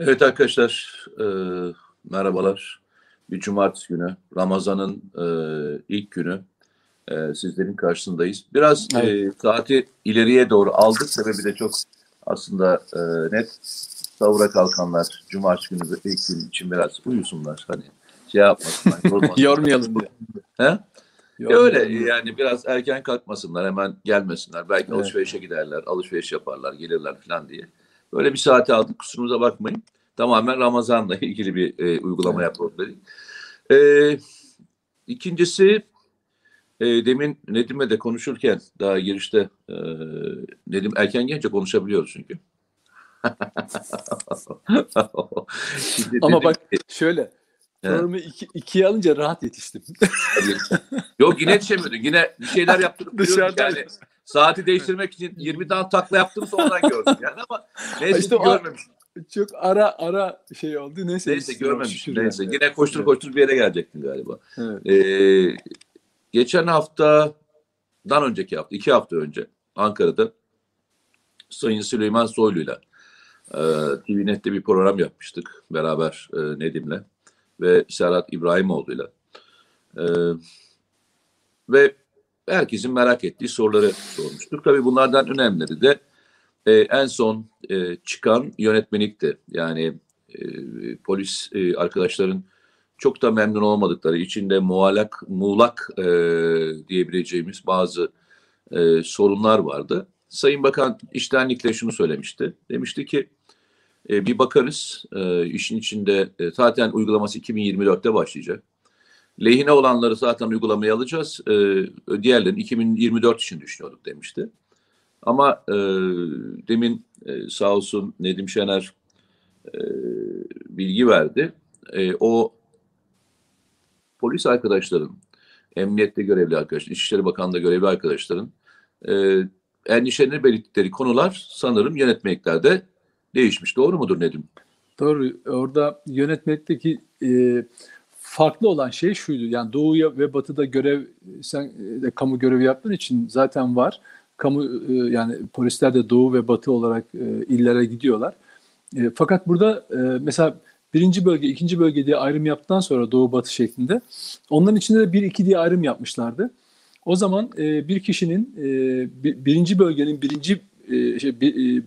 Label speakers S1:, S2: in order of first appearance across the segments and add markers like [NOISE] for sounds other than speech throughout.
S1: Evet arkadaşlar, e, merhabalar. Bir cumartesi günü, Ramazan'ın e, ilk günü e, sizlerin karşısındayız. Biraz e, evet. e, saati ileriye doğru aldık. Sebebi de çok aslında e, net. Savura kalkanlar, cumartesi günü ilk gün için biraz uyusunlar. Hani şey yapmasınlar, [LAUGHS]
S2: yormayalım diye.
S1: He? Öyle yani biraz erken kalkmasınlar, hemen gelmesinler. Belki evet. alışverişe giderler, alışveriş yaparlar, gelirler falan diye. Böyle bir saate aldık, kusurumuza bakmayın. Tamamen Ramazan'la ilgili bir e, uygulama evet. yapalım dedik. E, ikincisi, e, demin Nedim'le de konuşurken, daha girişte e, Nedim erken gelince konuşabiliyoruz çünkü. [LAUGHS]
S2: Ama bak şöyle, Programı iki, ikiye alınca rahat yetiştim.
S1: Yok yine yetişemiyordun. Yine bir şeyler yaptırıp [LAUGHS] Dışarıda yani. Saati değiştirmek için 20 tane takla yaptım sonradan gördüm yani ama [LAUGHS] neyse işte görmemiştim.
S2: Çok ara ara şey oldu. Neyse,
S1: neyse görmemişim. Neyse. Yani. Yine koştur evet. koştur bir yere gelecektin galiba. Evet. Ee, geçen haftadan önceki hafta, iki hafta önce Ankara'da Sayın Süleyman Soylu'yla e, TVNet'te bir program yapmıştık beraber e, Nedim'le ve Serhat İbrahimoğlu'yla. E, ve herkesin merak ettiği soruları sormuştuk. Tabii bunlardan önemlileri de e, en son e, çıkan yönetmelikti. Yani e, polis e, arkadaşların çok da memnun olmadıkları, içinde muallak, muğlak e, diyebileceğimiz bazı e, sorunlar vardı. Sayın Bakan iştenlikle şunu söylemişti. Demişti ki e, bir bakarız. E, işin içinde e, zaten uygulaması 2024'te başlayacak. Lehine olanları zaten uygulamaya alacağız. E, diğerlerini 2024 için düşünüyorduk demişti. Ama e, demin e, sağ olsun Nedim Şener e, bilgi verdi. E, o polis arkadaşların, emniyette görevli arkadaşlar, İçişleri Bakanlığı görevli arkadaşların e, endişelerini belirttikleri konular sanırım yönetmeliklerde değişmiş. Doğru mudur Nedim?
S2: Doğru. Orada yönetmelikteki e, farklı olan şey şuydu. Yani doğuya ve batıda görev sen de kamu görevi yaptığın için zaten var. Kamu e, yani polisler de doğu ve batı olarak e, illere gidiyorlar. E, fakat burada mesela birinci bölge, ikinci bölge diye ayrım yaptıktan sonra doğu batı şeklinde onların içinde de bir iki diye ayrım yapmışlardı. O zaman bir kişinin birinci bölgenin birinci e, şey,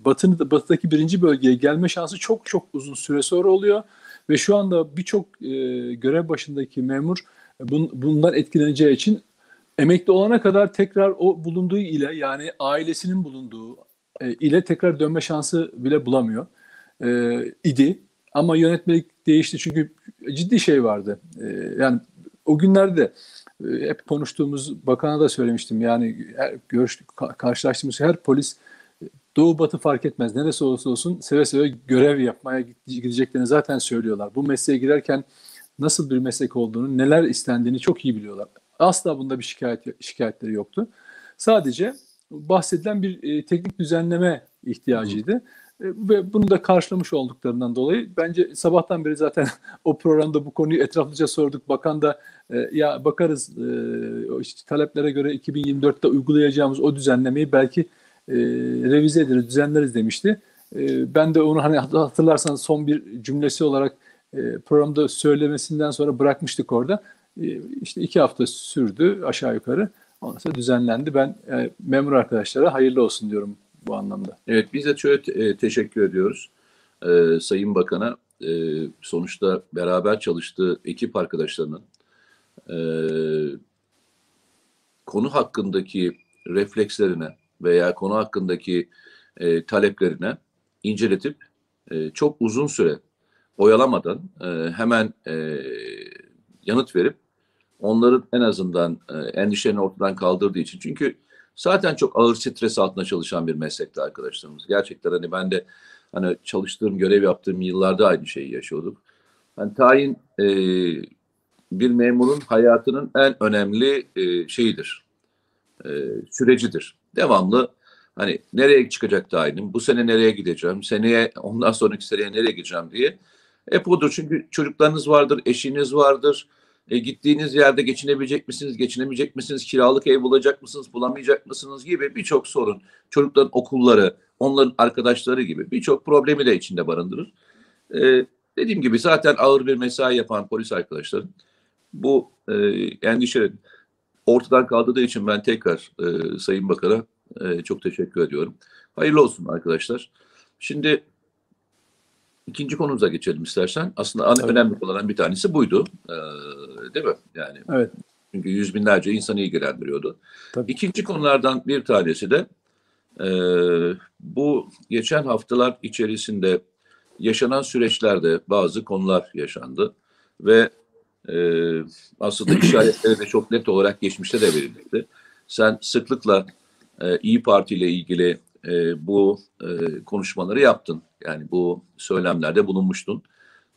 S2: batını, batıdaki birinci bölgeye gelme şansı çok çok uzun süre sonra oluyor. Ve şu anda birçok e, görev başındaki memur e, bun, bundan etkileneceği için emekli olana kadar tekrar o bulunduğu ile yani ailesinin bulunduğu e, ile tekrar dönme şansı bile bulamıyor e, idi. Ama yönetmelik değişti çünkü ciddi şey vardı. E, yani o günlerde e, hep konuştuğumuz bakana da söylemiştim. Yani her, görüş, karşılaştığımız her polis Doğu batı fark etmez. Neresi olursa olsun seve seve görev yapmaya gideceklerini zaten söylüyorlar. Bu mesleğe girerken nasıl bir meslek olduğunu, neler istendiğini çok iyi biliyorlar. Asla bunda bir şikayet şikayetleri yoktu. Sadece bahsedilen bir e, teknik düzenleme ihtiyacıydı. Hı. E, ve bunu da karşılamış olduklarından dolayı bence sabahtan beri zaten [LAUGHS] o programda bu konuyu etraflıca sorduk. Bakan da e, ya bakarız e, işte taleplere göre 2024'te uygulayacağımız o düzenlemeyi belki e, revize ederiz, düzenleriz demişti. E, ben de onu hani hatırlarsan son bir cümlesi olarak e, programda söylemesinden sonra bırakmıştık orada. E, işte iki hafta sürdü aşağı yukarı. Ondan sonra düzenlendi. Ben e, memur arkadaşlara hayırlı olsun diyorum bu anlamda.
S1: Evet biz de şöyle teşekkür ediyoruz Sayın Bakan'a. Sonuçta beraber çalıştığı ekip arkadaşlarının konu hakkındaki reflekslerine, veya konu hakkındaki e, taleplerine inceletip e, çok uzun süre oyalamadan e, hemen e, yanıt verip onların en azından e, endişelerini ortadan kaldırdığı için. Çünkü zaten çok ağır stres altında çalışan bir meslekte arkadaşlarımız. Gerçekten hani ben de hani çalıştığım, görev yaptığım yıllarda aynı şeyi yaşıyorduk. Yani tayin e, bir memurun hayatının en önemli e, şeyidir, e, sürecidir devamlı hani nereye çıkacak tayinim, bu sene nereye gideceğim, seneye ondan sonraki seneye nereye gideceğim diye. Hep odur çünkü çocuklarınız vardır, eşiniz vardır. E, gittiğiniz yerde geçinebilecek misiniz, geçinemeyecek misiniz, kiralık ev bulacak mısınız, bulamayacak mısınız gibi birçok sorun. Çocukların okulları, onların arkadaşları gibi birçok problemi de içinde barındırır. E, dediğim gibi zaten ağır bir mesai yapan polis arkadaşların bu e, endişe ortadan kaldırdığı için ben tekrar e, Sayın Bakan'a e, çok teşekkür ediyorum. Hayırlı olsun arkadaşlar. Şimdi ikinci konumuza geçelim istersen. Aslında en önemli olan bir tanesi buydu. E, değil mi? Yani
S2: Evet.
S1: çünkü yüz binlerce insanı ilgilendiriyordu.
S2: Tabii.
S1: İkinci konulardan bir tanesi de e, bu geçen haftalar içerisinde yaşanan süreçlerde bazı konular yaşandı ve e, aslında işaretleri [CLEARS THROAT] de çok net olarak geçmişte de verildi. Sen sıklıkla e, İyi Parti ile ilgili e, bu e, konuşmaları yaptın. Yani bu söylemlerde bulunmuştun.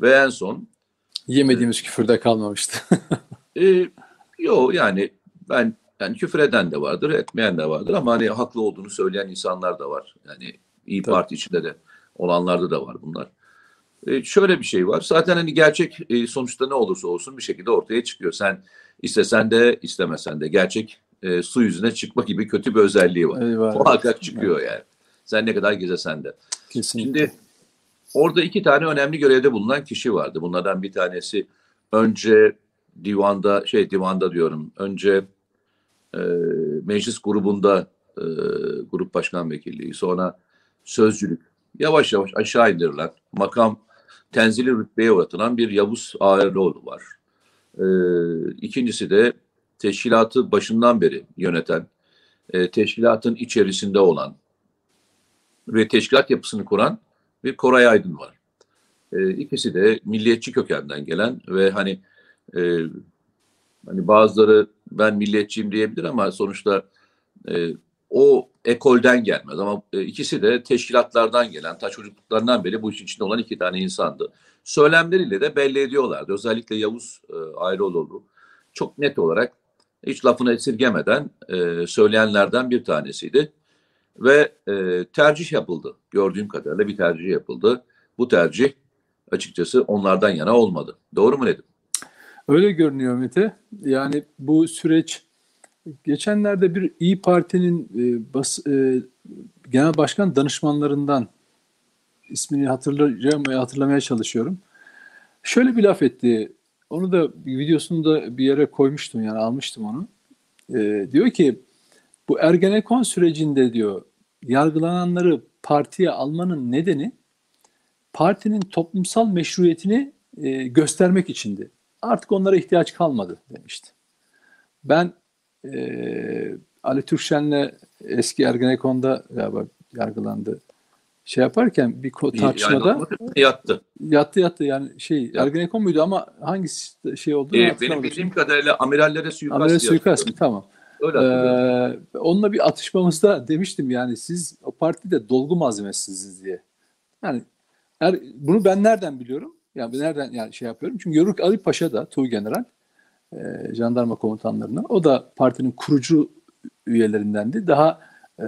S1: Ve en son
S2: Yemediğimiz küfürde kalmamıştı. [LAUGHS]
S1: e, yo yani ben yani küfür eden de vardır, etmeyen de vardır ama hani haklı olduğunu söyleyen insanlar da var. Yani İyi. Parti içinde de olanlarda da var bunlar. E, şöyle bir şey var. Zaten hani gerçek e, sonuçta ne olursa olsun bir şekilde ortaya çıkıyor. Sen istesen de istemesen de gerçek e, su yüzüne çıkma gibi kötü bir özelliği var.
S2: Eyvah.
S1: Muhakkak çıkıyor yani. Sen ne kadar gezesen de.
S2: Kesinlikle.
S1: Şimdi orada iki tane önemli görevde bulunan kişi vardı. Bunlardan bir tanesi önce divanda şey divanda diyorum. Önce e, meclis grubunda e, grup başkan vekilliği sonra sözcülük yavaş yavaş aşağı indirilen makam tenzili rütbeye uğratılan bir Yavuz Ağırlıoğlu var. E, ikincisi de teşkilatı başından beri yöneten, e, teşkilatın içerisinde olan ve teşkilat yapısını kuran bir Koray Aydın var. E, ikisi de milliyetçi kökenden gelen ve hani e, hani bazıları ben milliyetçiyim diyebilir ama sonuçta e, o ekolden gelmez ama e, ikisi de teşkilatlardan gelen, ta çocukluklarından beri bu işin içinde olan iki tane insandı. Söylemleriyle de belli ediyorlardı. Özellikle Yavuz e, Ayroğlu çok net olarak hiç lafını esirgemeden e, söyleyenlerden bir tanesiydi. Ve e, tercih yapıldı. Gördüğüm kadarıyla bir tercih yapıldı. Bu tercih açıkçası onlardan yana olmadı. Doğru mu Nedim?
S2: Öyle görünüyor Mete. Yani bu süreç geçenlerde bir İyi Parti'nin e, bas, e, genel başkan danışmanlarından ismini hatırlayacağım hatırlamaya çalışıyorum. Şöyle bir laf etti. Onu da videosunu da bir yere koymuştum yani almıştım onu. E, diyor ki bu Ergenekon sürecinde diyor yargılananları partiye almanın nedeni partinin toplumsal meşruiyetini e, göstermek içindi. Artık onlara ihtiyaç kalmadı demişti. Ben e, Ali Türkşen'le eski Ergenekon'da galiba yargılandı. Şey yaparken bir tartışmada
S1: Yani yattı.
S2: yattı yattı yani şey Ergenekon muydu ama hangisi şey olduğunu
S1: Ee, benim bildiğim kadarıyla amirallere suikast diye
S2: suikast. Tamam.
S1: Öyle.
S2: Ee, onunla bir atışmamızda demiştim yani siz o partide dolgu malzemesiniz diye. Yani er, bunu ben nereden biliyorum? Yani nereden yani şey yapıyorum? Çünkü Yörük Ali Paşa da Tuğ General e, jandarma komutanlarına o da partinin kurucu üyelerindendi. Daha e,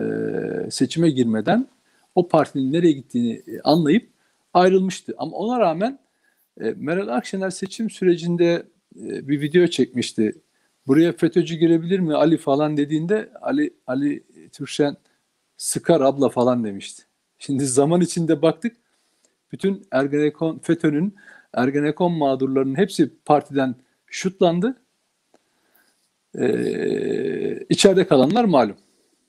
S2: seçime girmeden o partinin nereye gittiğini e, anlayıp ayrılmıştı. Ama ona rağmen e, Meral Akşener seçim sürecinde e, bir video çekmişti buraya FETÖ'cü girebilir mi Ali falan dediğinde Ali Ali Türkşen sıkar abla falan demişti. Şimdi zaman içinde baktık bütün Ergenekon FETÖ'nün Ergenekon mağdurlarının hepsi partiden şutlandı. Ee, içeride kalanlar malum.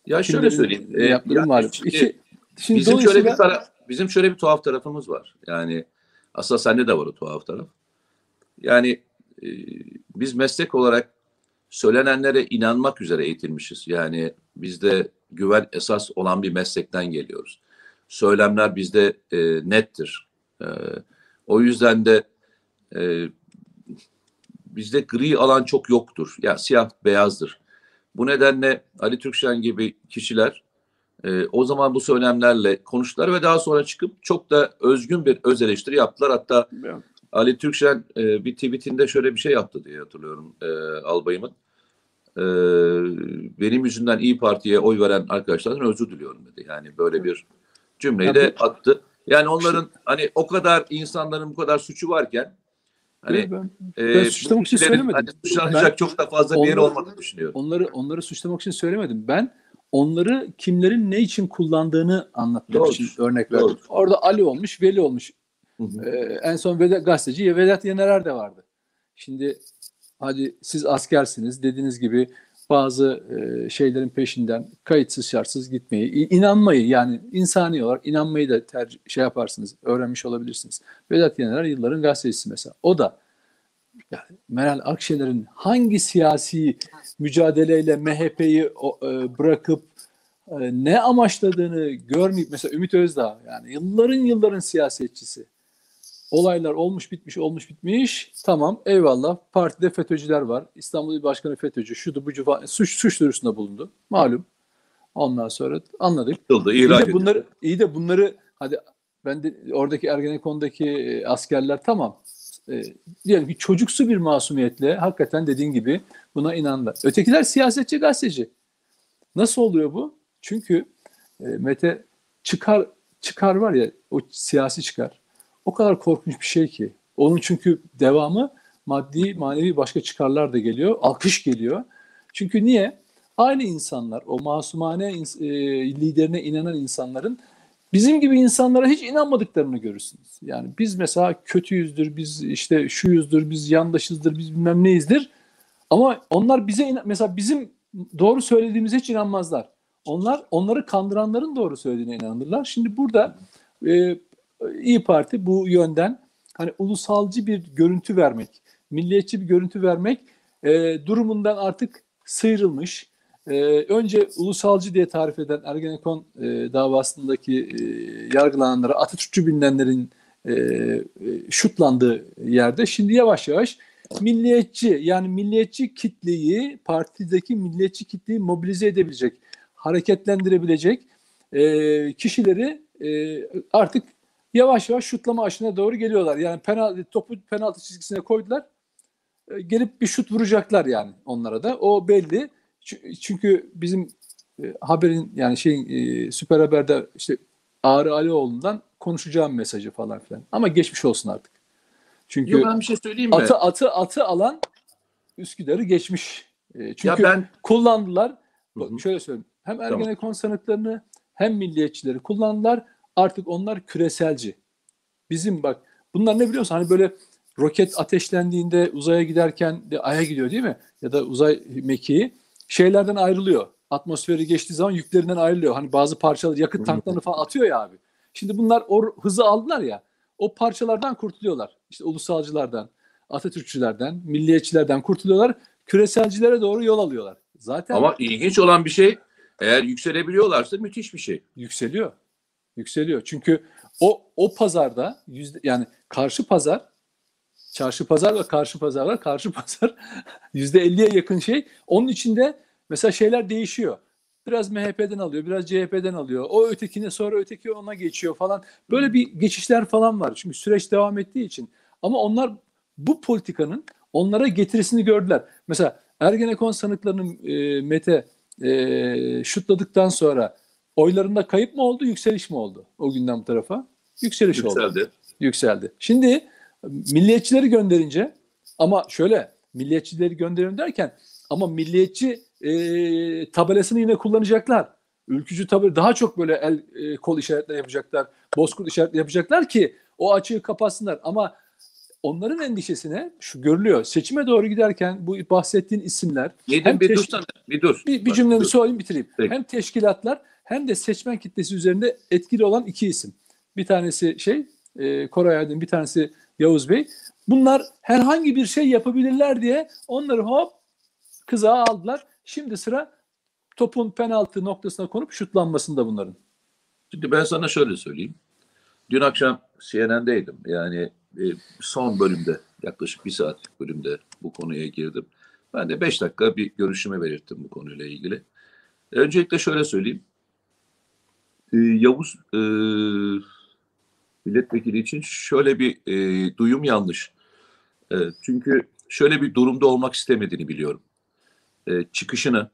S1: Ya şöyle
S2: Kimlerin
S1: söyleyeyim. e,
S2: yaptığı
S1: yani
S2: malum.
S1: şimdi
S2: İki, şimdi
S1: bizim şöyle bir tara- bizim şöyle bir tuhaf tarafımız var. Yani aslında sende de var o tuhaf taraf. Yani e, biz meslek olarak söylenenlere inanmak üzere eğitilmişiz. Yani bizde güven esas olan bir meslekten geliyoruz. Söylemler bizde e, nettir. E, o yüzden de e, bizde gri alan çok yoktur. Ya siyah beyazdır. Bu nedenle Ali Türkşen gibi kişiler e, o zaman bu söylemlerle konuştular ve daha sonra çıkıp çok da özgün bir öz eleştiri yaptılar. Hatta Ali Türkşen e, bir tweetinde şöyle bir şey yaptı diye hatırlıyorum e, albayımın. E, benim yüzümden İyi Parti'ye oy veren arkadaşlardan özür diliyorum dedi. Yani böyle bir cümleyi de attı. Yani onların hani o kadar insanların bu kadar suçu varken hani
S2: ben,
S1: e,
S2: ben suçlamak için söylemedim.
S1: Hani suçlanacak
S2: Ben
S1: çok da fazla bir yeri
S2: onları-
S1: olmadığını düşünüyorum.
S2: onları onları suçlamak için söylemedim. Ben onları kimlerin ne için kullandığını anlatmak
S1: Doğru.
S2: için örnek verdim.
S1: Doğru.
S2: Orada Ali olmuş, Veli olmuş. Hı hı. Ee, en son Vedat, gazeteci Vedat Yenerer de vardı. Şimdi hadi siz askersiniz dediğiniz gibi bazı e, şeylerin peşinden kayıtsız şartsız gitmeyi, inanmayı yani insani olarak inanmayı da tercih, şey yaparsınız, öğrenmiş olabilirsiniz. Vedat Yener yılların gazetecisi mesela. O da yani Meral Akşener'in hangi siyasi mücadeleyle MHP'yi e, bırakıp e, ne amaçladığını görmeyip mesela Ümit Özdağ yani yılların yılların siyasetçisi Olaylar olmuş bitmiş olmuş bitmiş. Tamam eyvallah. Partide FETÖ'cüler var. İstanbul İl Başkanı FETÖ'cü. Şudu bucu falan. Suç, suç duyurusunda bulundu. Malum. Ondan sonra anladık.
S1: Yıldı,
S2: iyi de bunları iyi de bunları hadi ben de oradaki Ergenekon'daki e, askerler tamam. E, diyelim ki çocuksu bir masumiyetle hakikaten dediğin gibi buna inandılar. Ötekiler siyasetçi gazeteci. Nasıl oluyor bu? Çünkü e, Mete çıkar çıkar var ya o siyasi çıkar o kadar korkunç bir şey ki. Onun çünkü devamı maddi, manevi başka çıkarlar da geliyor. Alkış geliyor. Çünkü niye? Aynı insanlar, o masumane e, liderine inanan insanların bizim gibi insanlara hiç inanmadıklarını görürsünüz. Yani biz mesela kötüyüzdür, biz işte şuyuzdur, biz yandaşızdır, biz bilmem neyizdir. Ama onlar bize mesela bizim doğru söylediğimize hiç inanmazlar. Onlar onları kandıranların doğru söylediğine inanırlar. Şimdi burada e, İyi Parti bu yönden hani ulusalcı bir görüntü vermek, milliyetçi bir görüntü vermek e, durumundan artık sıyrılmış. E, önce ulusalcı diye tarif eden Ergenekon e, davasındaki e, yargılananlara Atatürkçü bilinenlerin e, e, şutlandığı yerde şimdi yavaş yavaş milliyetçi yani milliyetçi kitleyi partideki milliyetçi kitleyi mobilize edebilecek, hareketlendirebilecek e, kişileri e, artık yavaş yavaş şutlama aşına doğru geliyorlar. Yani penaltı, topu penaltı çizgisine koydular. E, gelip bir şut vuracaklar yani onlara da. O belli. Çünkü bizim e, haberin yani şeyin e, Süper Haber'de işte Ağrı Alioğlu'ndan konuşacağım mesajı falan filan. Ama geçmiş olsun artık. Çünkü
S1: Yo, ben bir şey söyleyeyim mi?
S2: Atı atı atı alan Üsküdar'ı geçmiş. çünkü ya ben kullandılar. Hı-hı. Şöyle söyleyeyim. Hem Ergenekon tamam. sanıklarını hem milliyetçileri kullandılar artık onlar küreselci. Bizim bak bunlar ne biliyorsun hani böyle roket ateşlendiğinde uzaya giderken de aya gidiyor değil mi? Ya da uzay mekiği şeylerden ayrılıyor. Atmosferi geçtiği zaman yüklerinden ayrılıyor. Hani bazı parçalar yakıt tanklarını falan atıyor ya abi. Şimdi bunlar o hızı aldılar ya. O parçalardan kurtuluyorlar. İşte ulusalcılardan, Atatürkçülerden, milliyetçilerden kurtuluyorlar. Küreselcilere doğru yol alıyorlar. Zaten
S1: Ama ilginç olan bir şey eğer yükselebiliyorlarsa müthiş bir şey.
S2: Yükseliyor. Yükseliyor. Çünkü o o pazarda yüzde yani karşı pazar çarşı pazar ve karşı pazar. Karşı pazar [LAUGHS] yüzde elliye yakın şey. Onun içinde mesela şeyler değişiyor. Biraz MHP'den alıyor, biraz CHP'den alıyor. O ötekine sonra öteki ona geçiyor falan. Böyle bir geçişler falan var. Çünkü süreç devam ettiği için. Ama onlar bu politikanın onlara getirisini gördüler. Mesela Ergenekon sanıklarının e, Mete e, şutladıktan sonra oylarında kayıp mı oldu, yükseliş mi oldu o günden bu tarafa? Yükseliş
S1: Yükseldi.
S2: oldu. Yükseldi. Şimdi milliyetçileri gönderince ama şöyle milliyetçileri gönderin derken ama milliyetçi e, tabelasını yine kullanacaklar. Ülkücü tabi daha çok böyle el e, kol işaretleri yapacaklar. Bozkurt işaretleri yapacaklar ki o açığı kapatsınlar. Ama onların endişesine şu görülüyor. Seçime doğru giderken bu bahsettiğin isimler
S1: Yedim, hem bir, teşk- dursana, bir dur.
S2: Bir, bir cümleni söyleyeyim bitireyim. Peki. Hem teşkilatlar hem de seçmen kitlesi üzerinde etkili olan iki isim. Bir tanesi şey e, Koray Aydın, bir tanesi Yavuz Bey. Bunlar herhangi bir şey yapabilirler diye onları hop kızağa aldılar. Şimdi sıra topun penaltı noktasına konup şutlanmasında bunların.
S1: Şimdi ben sana şöyle söyleyeyim. Dün akşam CNN'deydim. Yani e, son bölümde yaklaşık bir saatlik bölümde bu konuya girdim. Ben de beş dakika bir görüşüme belirttim bu konuyla ilgili. Öncelikle şöyle söyleyeyim. Ee, Yavuz e, milletvekili için şöyle bir e, duyum yanlış. E, çünkü şöyle bir durumda olmak istemediğini biliyorum. E, çıkışını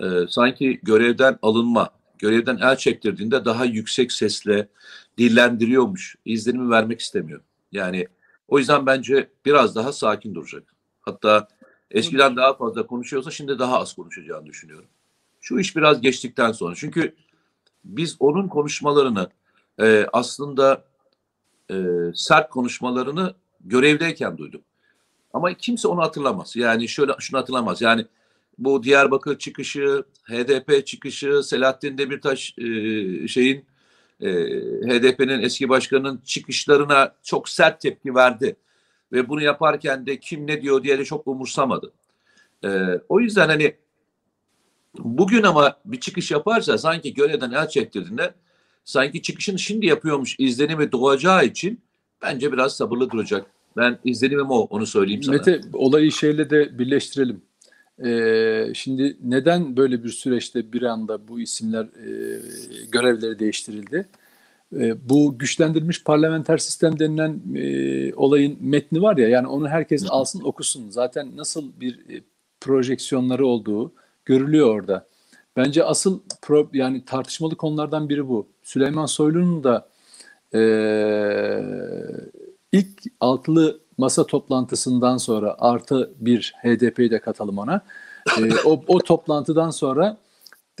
S1: e, sanki görevden alınma, görevden el çektirdiğinde daha yüksek sesle dillendiriyormuş. izlenimi vermek istemiyor. Yani o yüzden bence biraz daha sakin duracak. Hatta eskiden daha fazla konuşuyorsa şimdi daha az konuşacağını düşünüyorum. Şu iş biraz geçtikten sonra. Çünkü biz onun konuşmalarını e, aslında e, sert konuşmalarını görevdeyken duydum. Ama kimse onu hatırlamaz. Yani şöyle şunu hatırlamaz. Yani bu Diyarbakır çıkışı, HDP çıkışı, Selahattin Demirtaş e, şeyin e, HDP'nin eski başkanının çıkışlarına çok sert tepki verdi. Ve bunu yaparken de kim ne diyor diye de çok umursamadı. E, o yüzden hani bugün ama bir çıkış yaparsa sanki görevden el çektirdiğinde sanki çıkışını şimdi yapıyormuş izlenimi doğacağı için bence biraz sabırlı duracak. Ben izlenimim o, onu söyleyeyim sana.
S2: Mete olayı şeyle de birleştirelim. Ee, şimdi neden böyle bir süreçte bir anda bu isimler e, görevleri değiştirildi? E, bu güçlendirilmiş parlamenter sistem denilen e, olayın metni var ya yani onu herkes alsın okusun. Zaten nasıl bir e, projeksiyonları olduğu görülüyor orada. Bence asıl pro, yani tartışmalı konulardan biri bu. Süleyman Soylu'nun da e, ilk altılı masa toplantısından sonra artı bir HDP'yi de katalım ona. E, o, o toplantıdan sonra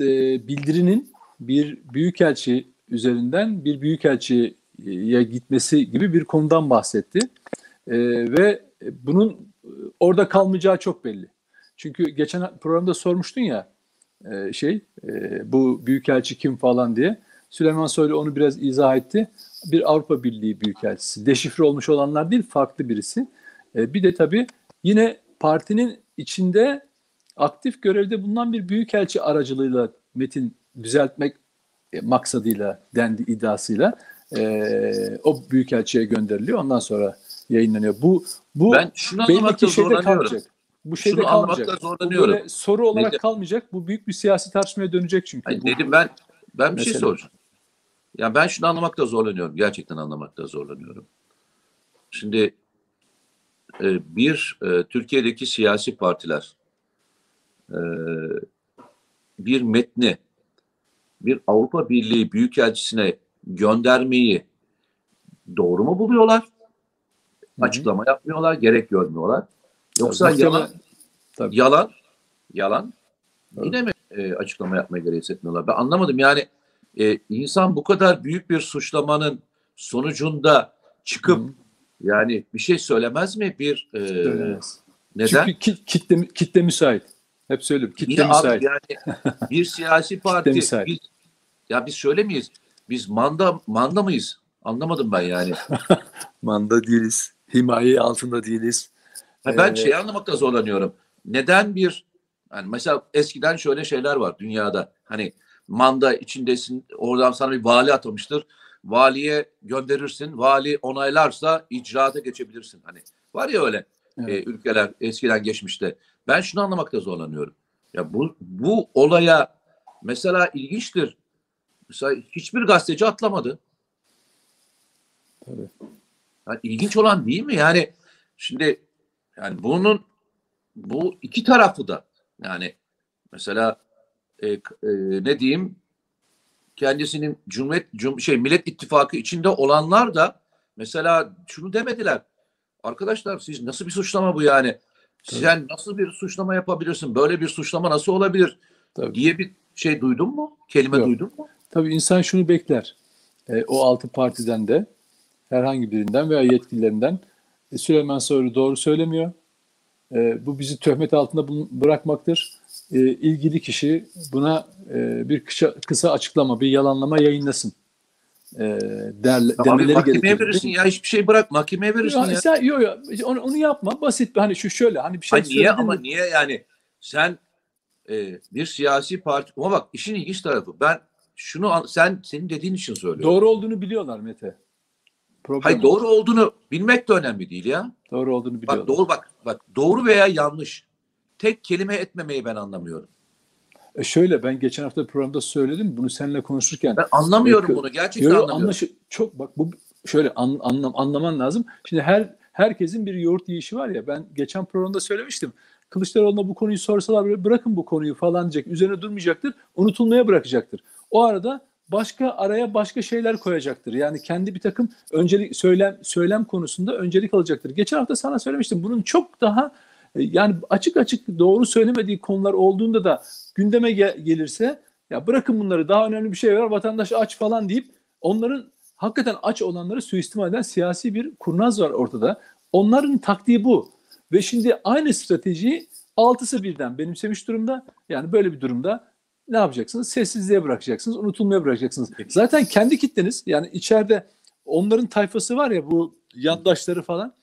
S2: e, bildirinin bir büyükelçi üzerinden bir büyükelçiye gitmesi gibi bir konudan bahsetti. E, ve bunun orada kalmayacağı çok belli. Çünkü geçen programda sormuştun ya e, şey e, bu büyükelçi kim falan diye. Süleyman Soylu onu biraz izah etti. Bir Avrupa Birliği büyükelçisi. Deşifre olmuş olanlar değil farklı birisi. E, bir de tabii yine partinin içinde aktif görevde bulunan bir büyükelçi aracılığıyla metin düzeltmek e, maksadıyla dendi iddiasıyla e, o büyükelçiye gönderiliyor. Ondan sonra yayınlanıyor. Bu bu
S1: ben şunu
S2: belli ki şeyde kalmayacak. Bu şeyde
S1: şunu
S2: kalmayacak.
S1: zorlanıyorum.
S2: Bu böyle soru olarak Nedim. kalmayacak. Bu büyük bir siyasi tartışmaya dönecek çünkü.
S1: Hayır,
S2: bu,
S1: dedim ben ben bir şey mesela. şey soracağım. Yani ben şunu anlamakta zorlanıyorum. Gerçekten anlamakta zorlanıyorum. Şimdi e, bir e, Türkiye'deki siyasi partiler e, bir metni bir Avrupa Birliği Büyükelçisine göndermeyi doğru mu buluyorlar? Açıklama yapmıyorlar, gerek görmüyorlar. Yoksa yalan, Tabii. yalan, yalan Tabii. yine mi e, açıklama yapmaya gerek hissetmiyorlar? Ben anlamadım yani e, insan bu kadar büyük bir suçlamanın sonucunda çıkıp Hı-hı. yani bir şey söylemez mi bir e,
S2: neden? Çünkü kitle, kitle müsait. Hep söylüyorum. Kitle
S1: Yine
S2: müsait.
S1: Abi yani bir siyasi [LAUGHS] parti biz, ya biz şöyle miyiz? Biz manda manda mıyız? Anlamadım ben yani. [LAUGHS]
S2: manda değiliz. Himaye altında değiliz.
S1: Ha, ben ee, şey anlamakta zorlanıyorum. Neden bir yani mesela eskiden şöyle şeyler var dünyada. Hani manda içindesin oradan sana bir vali atamıştır. Valiye gönderirsin. Vali onaylarsa icraata geçebilirsin. Hani var ya öyle evet. e, ülkeler eskiden geçmişte. Ben şunu anlamakta zorlanıyorum. Ya bu bu olaya mesela ilginçtir. Mesela hiçbir gazeteci atlamadı.
S2: Evet.
S1: Yani ilginç olan değil mi? Yani şimdi yani bunun bu iki tarafı da yani mesela e, e, ne diyeyim kendisinin Cumhuriyet Cum şey Millet İttifakı içinde olanlar da mesela şunu demediler. Arkadaşlar siz nasıl bir suçlama bu yani? Tabii. Sen nasıl bir suçlama yapabilirsin? Böyle bir suçlama nasıl olabilir? Tabii. diye bir şey duydun mu? Kelime Yok. duydun mu?
S2: Tabii insan şunu bekler. E, o altı partiden de herhangi birinden veya yetkililerinden e, Süleyman Soylu doğru söylemiyor. E, bu bizi töhmet altında bırakmaktır. E, ilgili kişi buna e, bir kısa, kısa açıklama, bir yalanlama yayınlasın. E, derle,
S1: tamam, demeleri mahkemeye verirsin ya hiçbir şey bırak mahkemeye verirsin ya.
S2: ya. Yok yok onu, onu yapma basit hani şu şöyle hani bir şey
S1: Hayır, niye ama mi? niye yani sen e, bir siyasi parti ama bak işin ilginç tarafı ben şunu sen senin dediğin için söylüyorum.
S2: Doğru olduğunu biliyorlar Mete.
S1: Problem Hayır doğru olduğunu bilmek de önemli değil ya.
S2: Doğru olduğunu biliyorlar.
S1: Bak doğru bak bak doğru veya yanlış. Tek kelime etmemeyi ben anlamıyorum.
S2: E şöyle ben geçen hafta programda söyledim bunu seninle konuşurken.
S1: Ben anlamıyorum e, bunu gerçekten yo, anlamıyorum. Anlaşı,
S2: çok bak bu şöyle an, anlam, anlaman lazım. Şimdi her herkesin bir yoğurt yiyişi var ya ben geçen programda söylemiştim. Kılıçdaroğlu'na bu konuyu sorsalar bırakın bu konuyu falan diyecek. Üzerine durmayacaktır. Unutulmaya bırakacaktır. O arada başka araya başka şeyler koyacaktır. Yani kendi bir takım öncelik söylem söylem konusunda öncelik alacaktır. Geçen hafta sana söylemiştim. Bunun çok daha e, yani açık açık doğru söylemediği konular olduğunda da gündeme gel- gelirse ya bırakın bunları daha önemli bir şey var vatandaş aç falan deyip onların hakikaten aç olanları suistimal eden siyasi bir kurnaz var ortada. Onların taktiği bu. Ve şimdi aynı stratejiyi altısı birden benimsemiş durumda. Yani böyle bir durumda ne yapacaksınız? Sessizliğe bırakacaksınız, unutulmaya bırakacaksınız. Zaten kendi kitleniz yani içeride onların tayfası var ya bu yandaşları falan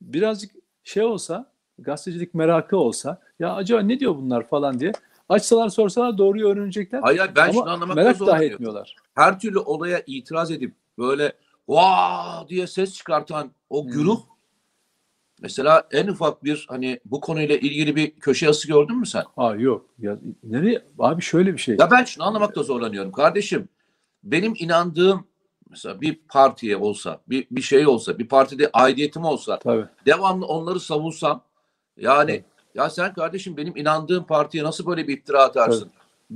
S2: birazcık şey olsa gazetecilik merakı olsa ya acaba ne diyor bunlar falan diye açsalar sorsalar doğruyu öğrenecekler.
S1: Hayır ben
S2: Ama
S1: şunu anlamakta
S2: merak dahi etmiyorlar.
S1: Her türlü olaya itiraz edip böyle vaa diye ses çıkartan o
S2: Hmm.
S1: Mesela en ufak bir hani bu konuyla ilgili bir köşe yazısı gördün mü sen?
S2: Aa yok. Ya nereye abi şöyle bir şey.
S1: Ya ben şunu anlamakta zorlanıyorum kardeşim. Benim inandığım mesela bir partiye olsa, bir, bir şey olsa, bir partide aidiyetim olsa,
S2: Tabii.
S1: devamlı onları savunsam yani
S2: Evet.
S1: ya sen kardeşim benim inandığım partiye nasıl böyle bir iftira atarsın?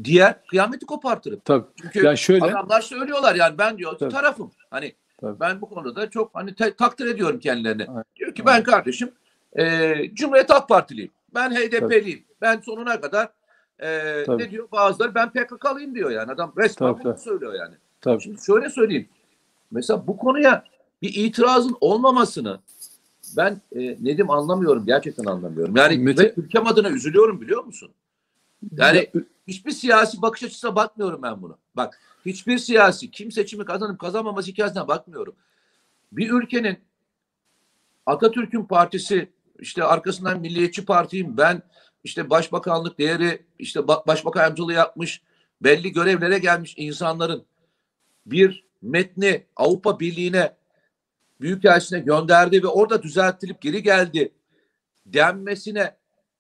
S1: Diğer kıyameti kopartırım.
S2: Tabii.
S1: Çünkü
S2: Yani şöyle
S1: adamlar söylüyorlar yani ben diyor
S2: Tabii.
S1: tarafım. Hani
S2: Tabii.
S1: ben bu konuda çok hani te- takdir ediyorum kendilerini.
S2: Evet.
S1: Diyor ki ben kardeşim e, Cumhuriyet Halk Partiliyim. Ben HDP'liyim. Ben sonuna kadar e,
S2: Tabii.
S1: ne diyor bazıları ben PKK'lıyım diyor yani. Adam resmen
S2: Tabii,
S1: bunu
S2: tabii.
S1: söylüyor yani.
S2: tabii.
S1: Şimdi şöyle söyleyeyim. Mesela bu konuya bir itirazın olmamasını ben e, Nedim anlamıyorum. Gerçekten anlamıyorum. Yani
S2: Mete-
S1: ve ülkem adına üzülüyorum biliyor musun? Yani
S2: Ya,
S1: hiçbir siyasi bakış açısına bakmıyorum ben buna. Bak hiçbir siyasi kim seçimi kazanıp kazanmaması hikayesine bakmıyorum. Bir ülkenin Atatürk'ün partisi işte arkasından Milliyetçi Parti'yim ben işte başbakanlık değeri işte ba- başbakan yardımcılığı yapmış belli görevlere gelmiş insanların bir metni Avrupa Birliği'ne Büyükelçisine gönderdi ve orada düzeltilip geri geldi denmesine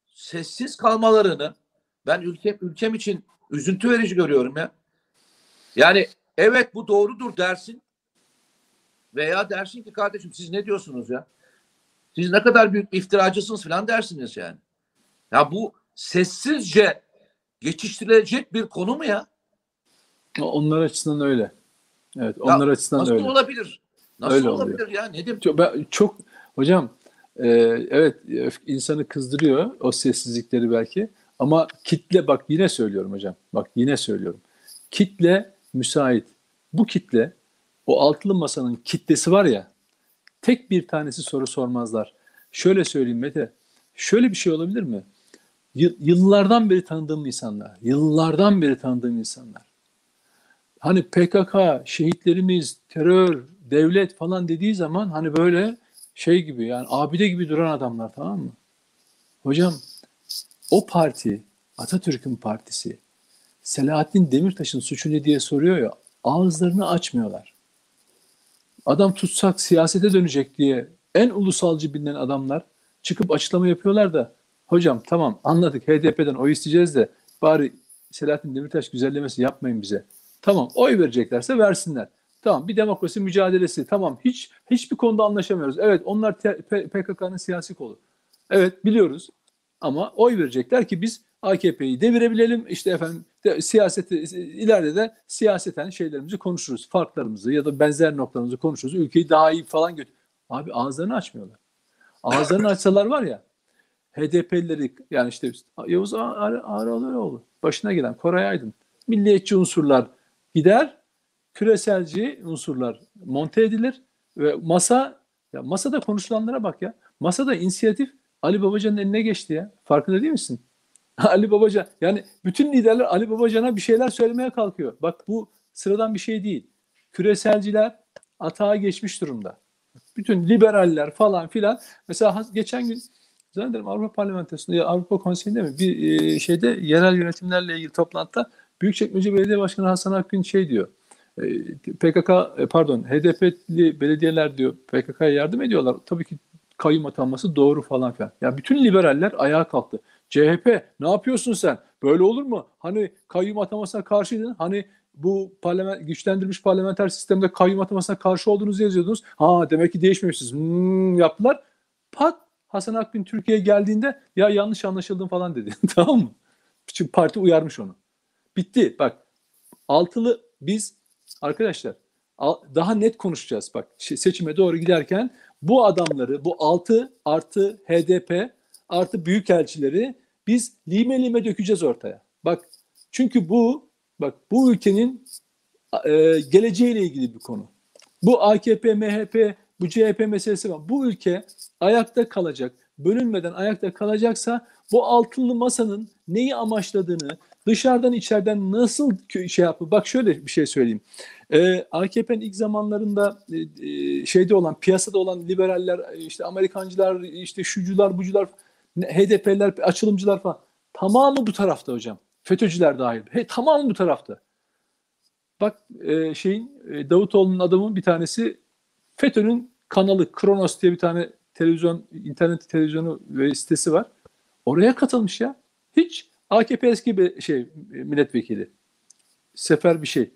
S1: sessiz kalmalarını ben ülkem ülkem için üzüntü verici görüyorum ya. Yani evet bu doğrudur dersin veya dersin ki kardeşim siz ne diyorsunuz ya? Siz ne kadar büyük bir iftiracısınız falan dersiniz yani. Ya bu sessizce geçiştirilecek bir konu mu ya?
S2: onlar açısından öyle. Evet, onlar açısından
S1: Nasıl
S2: öyle.
S1: olabilir? Nasıl
S2: Öyle
S1: olabilir ya Nedim?
S2: Çok, ben, çok hocam e, evet insanı kızdırıyor o sessizlikleri belki ama kitle bak yine söylüyorum hocam bak yine söylüyorum. Kitle müsait. Bu kitle o altılı masanın kitlesi var ya tek bir tanesi soru sormazlar. Şöyle söyleyeyim Mete şöyle bir şey olabilir mi? Yıl- yıllardan beri tanıdığım insanlar yıllardan beri tanıdığım insanlar. Hani PKK, şehitlerimiz, terör, devlet falan dediği zaman hani böyle şey gibi yani abide gibi duran adamlar tamam mı? Hocam o parti Atatürk'ün partisi Selahattin Demirtaş'ın suçu ne diye soruyor ya ağızlarını açmıyorlar. Adam tutsak siyasete dönecek diye en ulusalcı bilinen adamlar çıkıp açıklama yapıyorlar da hocam tamam anladık HDP'den oy isteyeceğiz de bari Selahattin Demirtaş güzellemesi yapmayın bize. Tamam oy vereceklerse versinler. Tamam bir demokrasi mücadelesi. Tamam hiç hiçbir konuda anlaşamıyoruz. Evet onlar PKK'nın siyasi kolu. Evet biliyoruz. Ama oy verecekler ki biz AKP'yi devirebilelim. İşte efendim de, siyaseti ileride de siyaseten şeylerimizi konuşuruz. Farklarımızı ya da benzer noktalarımızı konuşuruz. Ülkeyi daha iyi falan götür. Abi ağızlarını açmıyorlar. Ağızlarını açsalar var ya HDP'lileri yani işte Yavuz Ağrı Ağrıoğlu başına gelen Koray Aydın milliyetçi unsurlar gider küreselci unsurlar monte edilir ve masa ya masada konuşulanlara bak ya. Masada inisiyatif Ali Babacan'ın eline geçti ya. Farkında değil misin? [LAUGHS] Ali Babacan yani bütün liderler Ali Babacan'a bir şeyler söylemeye kalkıyor. Bak bu sıradan bir şey değil. Küreselciler atağa geçmiş durumda. Bütün liberaller falan filan. Mesela geçen gün zannederim Avrupa Parlamentosu'nda ya Avrupa Konseyi'nde mi bir e, şeyde yerel yönetimlerle ilgili toplantıda Büyükçekmece Belediye Başkanı Hasan Akgün şey diyor. e, PKK e, pardon HDP'li belediyeler diyor PKK'ya yardım ediyorlar. Tabii ki kayyum atanması doğru falan filan. Ya bütün liberaller ayağa kalktı. CHP ne yapıyorsun sen? Böyle olur mu? Hani kayyum atamasına karşıydın. Hani bu parlament, güçlendirilmiş parlamenter sistemde kayyum atamasına karşı olduğunuzu yazıyordunuz. Ha demek ki değişmemişsiniz. Hmm, yaptılar. Pat Hasan Akgün Türkiye'ye geldiğinde ya yanlış anlaşıldım falan dedi. [LAUGHS] tamam mı? Çünkü parti uyarmış onu. Bitti. Bak altılı biz arkadaşlar daha net konuşacağız. Bak seçime doğru giderken bu adamları bu 6 artı HDP artı büyükelçileri biz lime lime dökeceğiz ortaya. Bak çünkü bu bak bu ülkenin e, geleceğiyle ilgili bir konu. Bu AKP, MHP, bu CHP meselesi var. Bu ülke ayakta kalacak, bölünmeden ayakta kalacaksa bu altılı masanın neyi amaçladığını, dışarıdan içeriden nasıl şey yapı. Bak şöyle bir şey söyleyeyim. Ee, AKP'nin ilk zamanlarında e, e, şeyde olan, piyasada olan liberaller, işte Amerikancılar, işte şucular, bucular, HDP'ler, açılımcılar falan tamamı bu tarafta hocam. FETÖ'cüler dahil. He, tamamı bu tarafta. Bak e, şeyin e, Davutoğlu'nun adamın bir tanesi FETÖ'nün kanalı Kronos diye bir tane televizyon, internet televizyonu ve sitesi var. Oraya katılmış ya. Hiç AKP eski bir şey milletvekili. Sefer bir şey.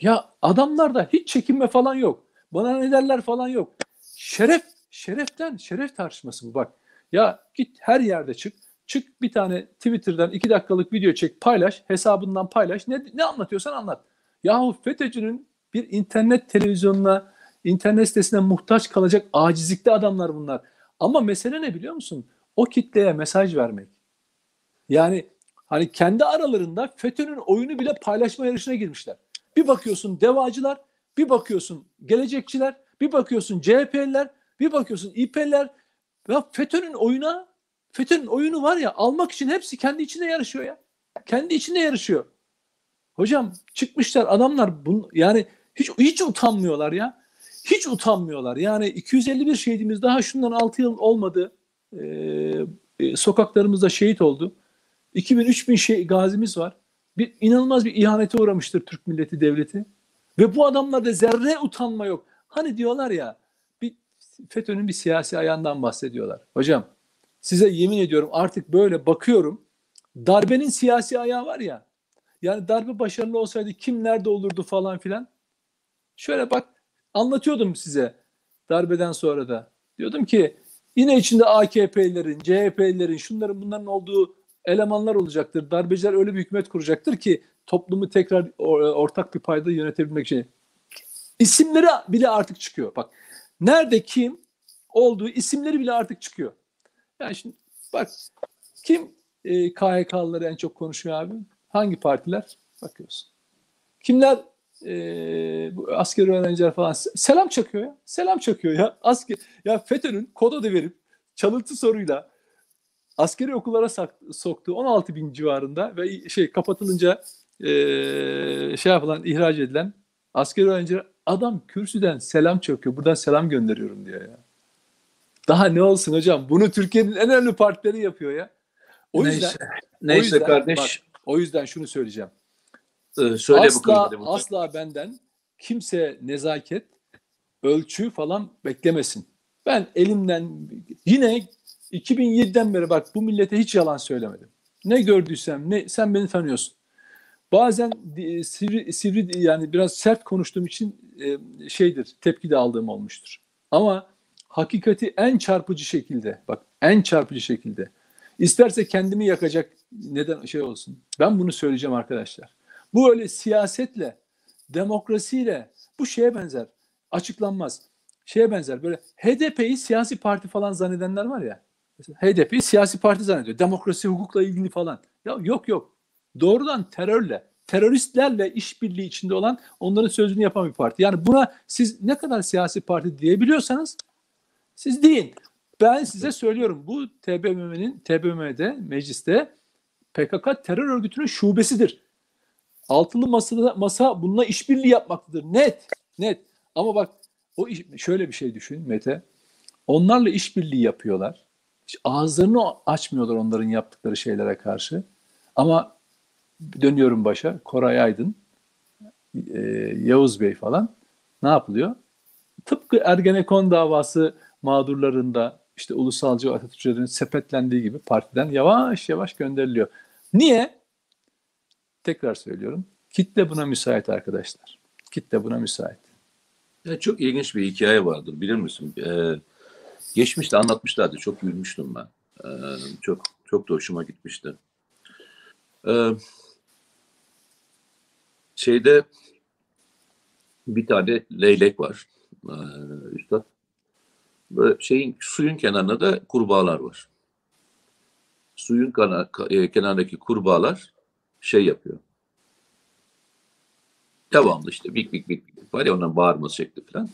S2: Ya adamlarda hiç çekinme falan yok. Bana ne derler falan yok. Şeref, şereften, şeref tartışması bu bak. Ya git her yerde çık. Çık bir tane Twitter'dan iki dakikalık video çek, paylaş, hesabından paylaş. Ne, ne anlatıyorsan anlat. Yahu FETÖ'cünün bir internet televizyonuna, internet sitesine muhtaç kalacak acizlikte adamlar bunlar. Ama mesele ne biliyor musun? O kitleye mesaj vermek. Yani hani kendi aralarında FETÖ'nün oyunu bile paylaşma yarışına girmişler. Bir bakıyorsun devacılar, bir bakıyorsun gelecekçiler, bir bakıyorsun CHP'liler, bir bakıyorsun İP'liler. Ya FETÖ'nün oyuna, FETÖ'nün oyunu var ya almak için hepsi kendi içinde yarışıyor ya. Kendi içinde yarışıyor. Hocam çıkmışlar adamlar bunu yani hiç hiç utanmıyorlar ya. Hiç utanmıyorlar. Yani 251 şehidimiz daha şundan 6 yıl olmadı. Ee, sokaklarımızda şehit oldu. 2000-3000 şey, gazimiz var. Bir inanılmaz bir ihanete uğramıştır Türk milleti devleti. Ve bu adamlarda zerre utanma yok. Hani diyorlar ya bir FETÖ'nün bir siyasi ayağından bahsediyorlar. Hocam size yemin ediyorum artık böyle bakıyorum. Darbenin siyasi ayağı var ya. Yani darbe başarılı olsaydı kim nerede olurdu falan filan. Şöyle bak anlatıyordum size darbeden sonra da. Diyordum ki yine içinde AKP'lerin, CHP'lerin, şunların bunların olduğu elemanlar olacaktır. Darbeciler öyle bir hükümet kuracaktır ki toplumu tekrar ortak bir payda yönetebilmek için. İsimleri bile artık çıkıyor. Bak nerede kim olduğu isimleri bile artık çıkıyor. Yani şimdi bak kim e, KHK'lıları en çok konuşuyor abi? Hangi partiler? Bakıyorsun. Kimler e, bu asker öğrenciler falan selam çakıyor ya. Selam çakıyor ya. Asker ya FETÖ'nün kod adı verip çalıntı soruyla askeri okullara soktuğu 16 bin civarında ve şey kapatılınca e, şey yapılan ihraç edilen askeri öğrenciler adam kürsüden selam çakıyor. Buradan selam gönderiyorum diyor ya. Daha ne olsun hocam? Bunu Türkiye'nin en önemli partileri yapıyor ya. O
S1: neyse,
S2: yüzden
S1: neyse
S2: o yüzden,
S1: kardeş.
S2: Bak, o yüzden şunu söyleyeceğim.
S1: Ee, söyle
S2: asla,
S1: bakalım.
S2: asla benden kimse nezaket, ölçü falan beklemesin. Ben elimden yine 2007'den beri bak bu millete hiç yalan söylemedim. Ne gördüysem ne sen beni tanıyorsun. Bazen e, sivri, sivri yani biraz sert konuştuğum için e, şeydir tepki de aldığım olmuştur. Ama hakikati en çarpıcı şekilde bak en çarpıcı şekilde isterse kendimi yakacak neden şey olsun. Ben bunu söyleyeceğim arkadaşlar. Bu öyle siyasetle, demokrasiyle bu şeye benzer. Açıklanmaz. Şeye benzer. Böyle HDP'yi siyasi parti falan zannedenler var ya. HDP'yi siyasi parti zannediyor. Demokrasi, hukukla ilgili falan. Ya yok yok. Doğrudan terörle, teröristlerle işbirliği içinde olan onların sözünü yapan bir parti. Yani buna siz ne kadar siyasi parti diyebiliyorsanız siz deyin. Ben size söylüyorum bu TBMM'nin TBMM'de mecliste PKK terör örgütünün şubesidir. Altılı masada masa bununla işbirliği yapmaktadır. Net, net. Ama bak o iş, şöyle bir şey düşün Mete. Onlarla işbirliği yapıyorlar. Ağızlarını açmıyorlar onların yaptıkları şeylere karşı. Ama dönüyorum başa. Koray Aydın, e, Yavuz Bey falan ne yapılıyor? Tıpkı Ergenekon davası mağdurlarında işte ulusalcı Atatürkçülerin sepetlendiği gibi partiden yavaş yavaş gönderiliyor. Niye? Tekrar söylüyorum. Kitle buna müsait arkadaşlar. Kitle buna müsait.
S1: Ya çok ilginç bir hikaye vardır bilir misin? Ee, geçmişte anlatmışlardı. Çok gülmüştüm ben. Ee, çok çok da hoşuma gitmişti. Ee, şeyde bir tane leylek var. Ee, üstad. Böyle şeyin suyun kenarında da kurbağalar var. Suyun kenarındaki kurbağalar şey yapıyor. Devamlı işte bik bik bik bik var ya ondan bağırması şekli falan.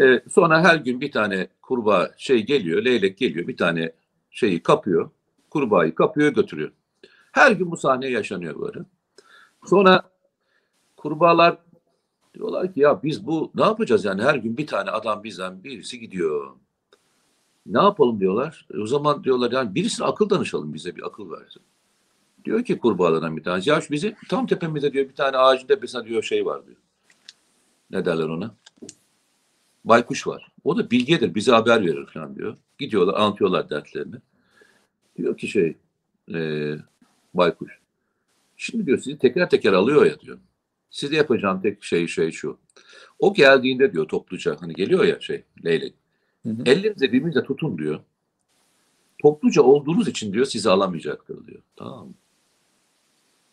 S1: Ee, sonra her gün bir tane kurbağa şey geliyor, leylek geliyor, bir tane şeyi kapıyor, kurbağayı kapıyor götürüyor. Her gün bu sahne yaşanıyor böyle. Sonra kurbağalar diyorlar ki ya biz bu ne yapacağız yani her gün bir tane adam bizden birisi gidiyor. Ne yapalım diyorlar. E, o zaman diyorlar yani birisine akıl danışalım bize bir akıl versin. Diyor ki kurbağalardan bir tanesi ya bizi tam tepemizde diyor bir tane ağacın tepesinde diyor şey var diyor. Ne derler ona? Baykuş var. O da bilgedir bize haber verir falan diyor. Gidiyorlar anlatıyorlar dertlerini. Diyor ki şey e, baykuş. Şimdi diyor sizi teker teker alıyor ya diyor. Size yapacağım tek şey şey şu. O geldiğinde diyor topluca hani geliyor ya şey leylek.
S2: Hı hı.
S1: Tutun diyor. Topluca olduğunuz için diyor sizi alamayacaktır diyor. Tamam mı?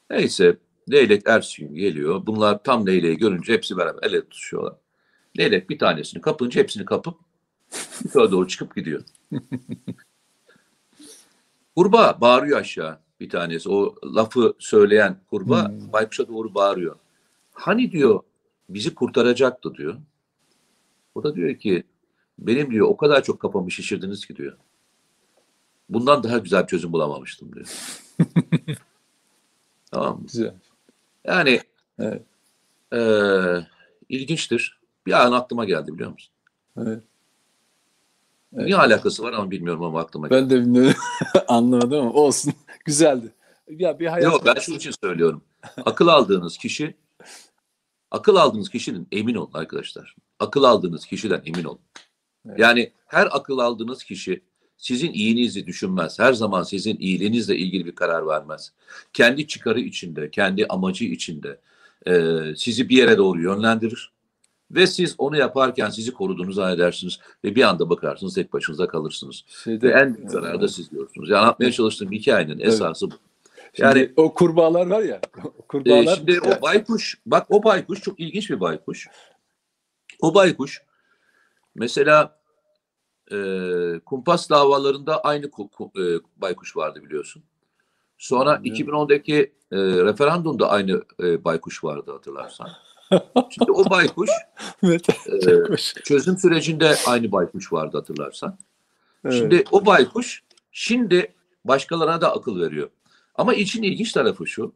S1: Neyse leylek ertesi gün geliyor. Bunlar tam leyleği görünce hepsi beraber el ele tutuşuyorlar. Leylek bir tanesini kapınca hepsini kapıp yukarı doğru çıkıp gidiyor. [LAUGHS] Kurbağa bağırıyor aşağı bir tanesi. O lafı söyleyen kurbağa
S2: Hmm.
S1: baykuşa doğru bağırıyor. Hani diyor bizi kurtaracaktı diyor. O da diyor ki benim diyor o kadar çok kafamı şişirdiniz ki diyor. Bundan daha güzel bir çözüm bulamamıştım diyor. [LAUGHS] tamam mı?
S2: Güzel.
S1: Yani
S2: Evet.
S1: eee, ilginçtir. Bir an aklıma geldi biliyor musun?
S2: Evet. Evet.
S1: Niye alakası var ama bilmiyorum ama aklıma geldi.
S2: Ben de bilmiyorum. [LAUGHS] Anlamadım ama olsun. [LAUGHS] Güzeldi. Ya bir hayat
S1: Yok ben şunun için söylüyorum. Akıl aldığınız kişi akıl aldığınız kişinin emin olun arkadaşlar. Akıl aldığınız kişiden emin olun.
S2: Evet.
S1: Yani her akıl aldığınız kişi sizin iyiliğinizi düşünmez. Her zaman sizin iyiliğinizle ilgili bir karar vermez. Kendi çıkarı içinde, kendi amacı içinde e, sizi bir yere doğru yönlendirir. Ve siz onu yaparken sizi koruduğunu zannedersiniz. Ve bir anda bakarsınız tek başınıza kalırsınız.
S2: şeyde
S1: Ve en büyük zararı da siz görürsünüz. Yani anlatmaya çalıştığım hikayenin esası bu.
S2: Şimdi
S1: Yani-
S2: o kurbağalar var ya. [LAUGHS] Kurbağalar
S1: şimdi o baykuş, bak o baykuş çok ilginç bir baykuş. O baykuş mesela e, kumpas davalarında aynı ku- ku- e, baykuş vardı biliyorsun. Sonra
S2: Biliyorum.
S1: 2010'daki e, referandumda aynı e, baykuş vardı hatırlarsan. Şimdi o baykuş [LAUGHS]
S2: Mete,
S1: e, çözüm sürecinde aynı baykuş vardı hatırlarsan.
S2: Evet.
S1: Şimdi o baykuş şimdi başkalarına da akıl veriyor. Ama için ilginç tarafı şu.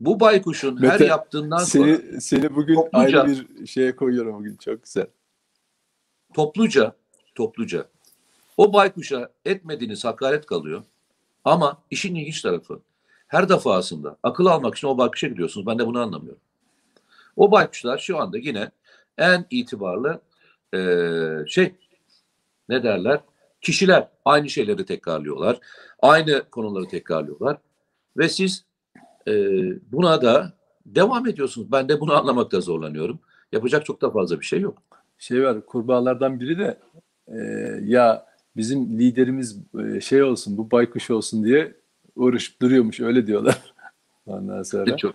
S1: Bu baykuşun her
S2: Mete,
S1: yaptığından sonra
S2: seni, seni bugün
S1: Topluca-
S2: ayrı bir şeye koyuyorum bugün. Çok güzel.
S1: topluca topluca o baykuşa etmediğiniz hakaret kalıyor. Ama işin ilginç tarafı her defasında akıl almak için o baykuşa gidiyorsunuz. Ben de bunu anlamıyorum. O baykuşlar şu anda yine en itibarlı eee, şey ne derler? Kişiler aynı şeyleri tekrarlıyorlar. Aynı konuları tekrarlıyorlar. Ve siz eee, buna da devam ediyorsunuz. Ben de bunu anlamakta zorlanıyorum. Yapacak çok da fazla bir şey yok.
S2: Şey var kurbağalardan biri de e, ya bizim liderimiz e, şey olsun bu baykuş olsun diye uğraşıp duruyormuş öyle diyorlar. Ondan sonra [LAUGHS]
S1: Çok,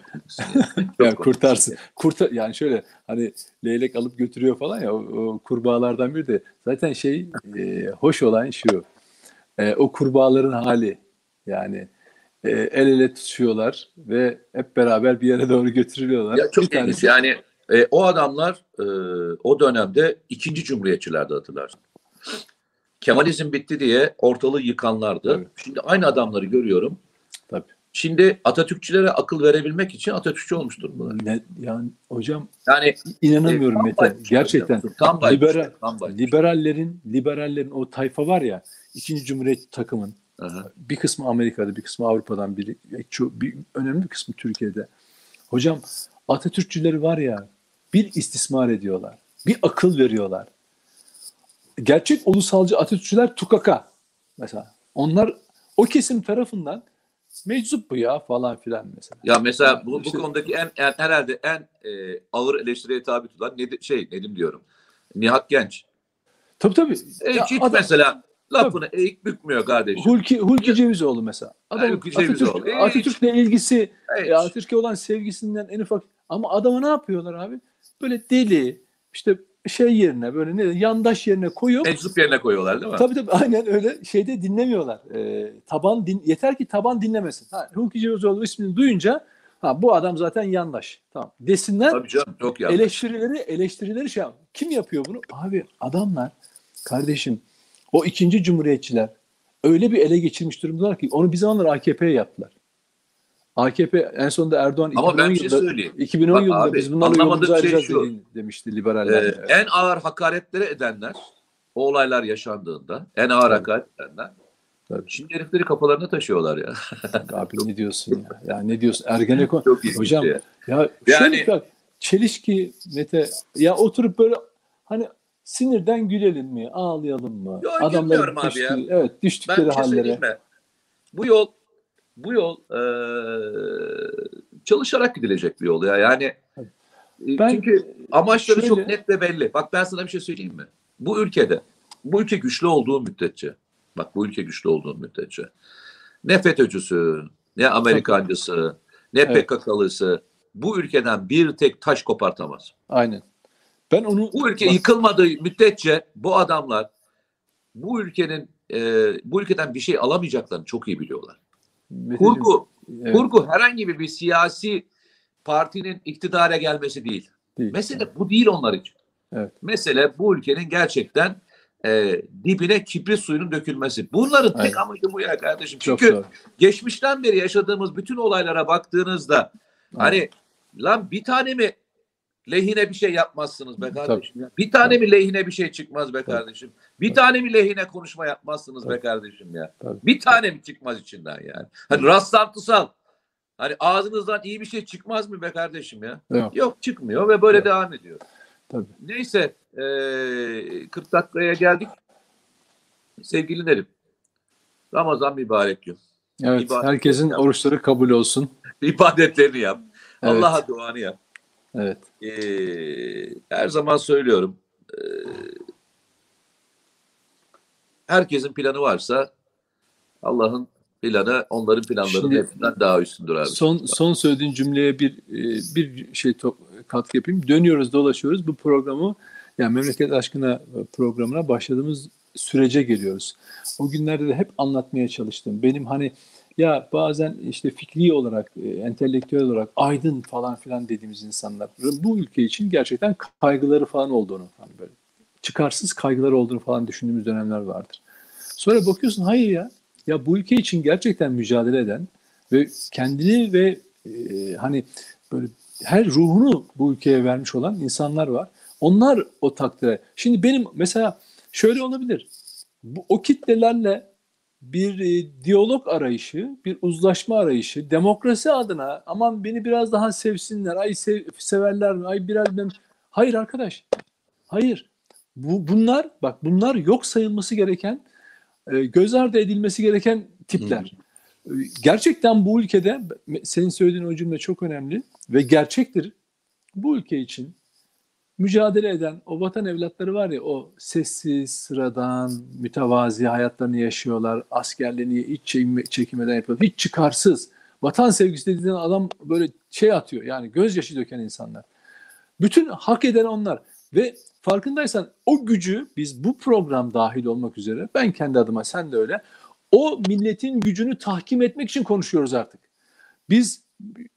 S2: yani kurtarsın. Kurtar yani şöyle hani leylek alıp götürüyor falan ya o, o kurbağalardan biri de zaten şey e, hoş olan şu e, o kurbağaların hali yani e, el ele tutuşuyorlar ve hep beraber bir yere doğru götürülüyorlar.
S1: Ya çok
S2: bir
S1: ilginç.
S2: tanesi
S1: Yani e, o adamlar e, o dönemde ikinci cumhuriyetçilerdi hatırlarsın. Kemalizm bitti diye ortalığı yıkanlardı.
S2: Evet.
S1: Şimdi aynı adamları görüyorum.
S2: tabii.
S1: Şimdi Atatürkçülere akıl verebilmek için Atatürkçü olmuş durumdalar.
S2: Ne, yani hocam
S1: Yani
S2: inanamıyorum
S1: tam
S2: Mete. Gerçekten
S1: hocam. Tam
S2: liberal,
S1: tam
S2: liberallerin liberallerin o tayfa var ya ikinci cumhuriyet takımın
S1: Aha.
S2: bir kısmı Amerika'da bir kısmı Avrupa'dan biri çok bir, önemli bir kısmı Türkiye'de. Hocam Atatürkçüleri var ya bir istismar ediyorlar. Bir akıl veriyorlar. Gerçek ulusalcı Atatürkçüler tukaka mesela. Onlar o kesim tarafından meczup bu ya falan filan mesela.
S1: Ya mesela bu, bu konudaki en, en herhalde en e, ağır eleştiriye tabi tutulan Nedim, şey Nedim diyorum. Nihat Genç.
S2: Tabii tabii.
S1: E,
S2: Ya
S1: hiç
S2: adam-
S1: mesela lafını eğik bükmüyor kardeşim.
S2: Hulki, Hulki Cevizoğlu mesela. Adam
S1: Hulki Cevizoğlu.
S2: Atatürk,
S1: Hiç.
S2: Atatürk'le ilgisi,
S1: Hiç.
S2: e, Atatürk'e olan sevgisinden en ufak ama adama ne yapıyorlar abi? Böyle deli, işte şey yerine böyle ne yandaş yerine koyup
S1: Meczup yerine koyuyorlar değil mi?
S2: tabii tabii aynen öyle şeyde dinlemiyorlar. E, taban din, yeter ki taban dinlemesin. Ha, Hulki Cevizoğlu ismini duyunca Ha bu adam zaten yandaş. Tamam. Desinler.
S1: Tabii canım çok yanlış.
S2: eleştirileri eleştirileri şey kim yapıyor bunu? Abi adamlar kardeşim o ikinci cumhuriyetçiler öyle bir ele geçirmiş durumdalar ki onu bir zamanlar AKP'ye yaptılar. AKP en sonunda Erdoğan
S1: Ama
S2: 2010
S1: ben bir şey
S2: yılında,
S1: söyleyeyim.
S2: 2010
S1: Bak
S2: yılında
S1: abi,
S2: biz bunlarla yolumuzu
S1: şey şu.
S2: demişti liberaller.
S1: Ee, en ağır hakaretleri edenler, o olaylar yaşandığında en ağır
S2: Tabii.
S1: hakaret edenler,
S2: Tabii.
S1: şimdi herifleri kafalarına taşıyorlar ya.
S2: Abi ne diyorsun ya? Ya ne diyorsun? Ergenekon.
S1: Çok ilginç
S2: Hocam
S1: ya.
S2: ya
S1: Yani-
S2: şöyle bak çelişki Mete ya oturup böyle hani sinirden gülelim mi? Ağlayalım mı?
S1: Yo,
S2: Adamların
S1: gülmüyorum abi
S2: düştüğü-
S1: ya.
S2: Evet
S1: Ben
S2: düştükleri
S1: bir şey
S2: hallere.
S1: Bu yol bu yol eee, çalışarak gidilecek bir yol ya. Yani e,
S2: Ben-
S1: çünkü amaçları
S2: şöyle-
S1: çok net ve belli. Bak ben sana bir şey söyleyeyim mi? Bu ülkede bu ülke güçlü olduğu müddetçe bak bu ülke güçlü olduğu müddetçe ne FETÖ'cüsü, ne Amerikancısı, ne
S2: Evet.
S1: PKK'lısı bu ülkeden bir tek taş kopartamaz.
S2: Aynen. Ben onu
S1: Bu ülke yıkılmadığı müddetçe bu adamlar bu ülkenin e, bu ülkeden bir şey alamayacaklarını çok iyi biliyorlar. Kurgu,
S2: evet,
S1: kurgu herhangi bir, bir siyasi partinin iktidara gelmesi değil.
S2: değil.
S1: Mesele bu değil onlar için.
S2: Evet.
S1: Mesele bu ülkenin gerçekten e, dibine kibrit suyunun dökülmesi. Bunların tek
S2: Aynen.
S1: amacı bu ya kardeşim.
S2: Çok
S1: Çünkü
S2: doğru.
S1: geçmişten beri yaşadığımız bütün olaylara baktığınızda hani lan bir tane mi lehine bir şey yapmazsınız be kardeşim? ya? Bir tane mi lehine bir şey çıkmaz be kardeşim? Bir tane mi lehine konuşma yapmazsınız be
S2: Tabii.
S1: kardeşim ya?
S2: Tabii.
S1: Bir tane mi çıkmaz içinden yani? Hani rastlantısal. Hani ağzınızdan iyi bir şey çıkmaz mı be kardeşim ya?
S2: Yok.
S1: Yok çıkmıyor ve böyle
S2: Yok.
S1: devam ediyor.
S2: Tabii.
S1: Neyse eee 40 dakikaya geldik. Sevgili Nerim. Ramazan mübarek gün.
S2: Evet,
S1: İbadet
S2: herkesin
S1: yap.
S2: oruçları kabul olsun. [LAUGHS]
S1: İbadetlerini yap.
S2: Evet.
S1: Allah'a duanı yap.
S2: Evet.
S1: Ee, her zaman söylüyorum. ee, herkesin planı varsa Allah'ın planı onların planlarının
S2: Şimdi-
S1: hepsinden daha üstündür abi.
S2: Son son söylediğin cümleye bir e, bir şey top, katkı yapayım. Dönüyoruz, dolaşıyoruz. Bu programı yani memleket aşkına programına başladığımız sürece geliyoruz. O günlerde de hep anlatmaya çalıştım. Benim hani ya bazen işte fikri olarak, e, entelektüel olarak aydın falan filan dediğimiz insanlar bu ülke için gerçekten kaygıları falan olduğunu hani böyle çıkarsız kaygıları olduğunu falan düşündüğümüz dönemler vardır. Sonra bakıyorsun hayır ya ya bu ülke için gerçekten mücadele eden ve kendini ve e, hani böyle her ruhunu bu ülkeye vermiş olan insanlar var. Onlar o takdire. Şimdi benim mesela şöyle olabilir. Bu, o kitlelerle bir e, diyalog arayışı, bir uzlaşma arayışı, demokrasi adına aman beni biraz daha sevsinler, ay sev, severler mi, ay biraz ben... Hayır arkadaş, hayır. Bu, bunlar, bak bunlar yok sayılması gereken, e, göz ardı edilmesi gereken tipler. E, Gerçekten bu ülkede, senin söylediğin o cümle çok önemli ve gerçektir. Bu ülke için mücadele eden o vatan evlatları var ya o sessiz, sıradan, mütevazi hayatlarını yaşıyorlar. Askerliğini hiç çekinme- çekinmeden yapıyorlar. Hiç çıkarsız. Vatan sevgisi dediğin adam böyle şey atıyor yani gözyaşı döken insanlar. Bütün hak eden onlar. Ve farkındaysan o gücü biz bu program dahil olmak üzere ben kendi adıma sen de öyle o milletin gücünü tahkim etmek için konuşuyoruz artık. Biz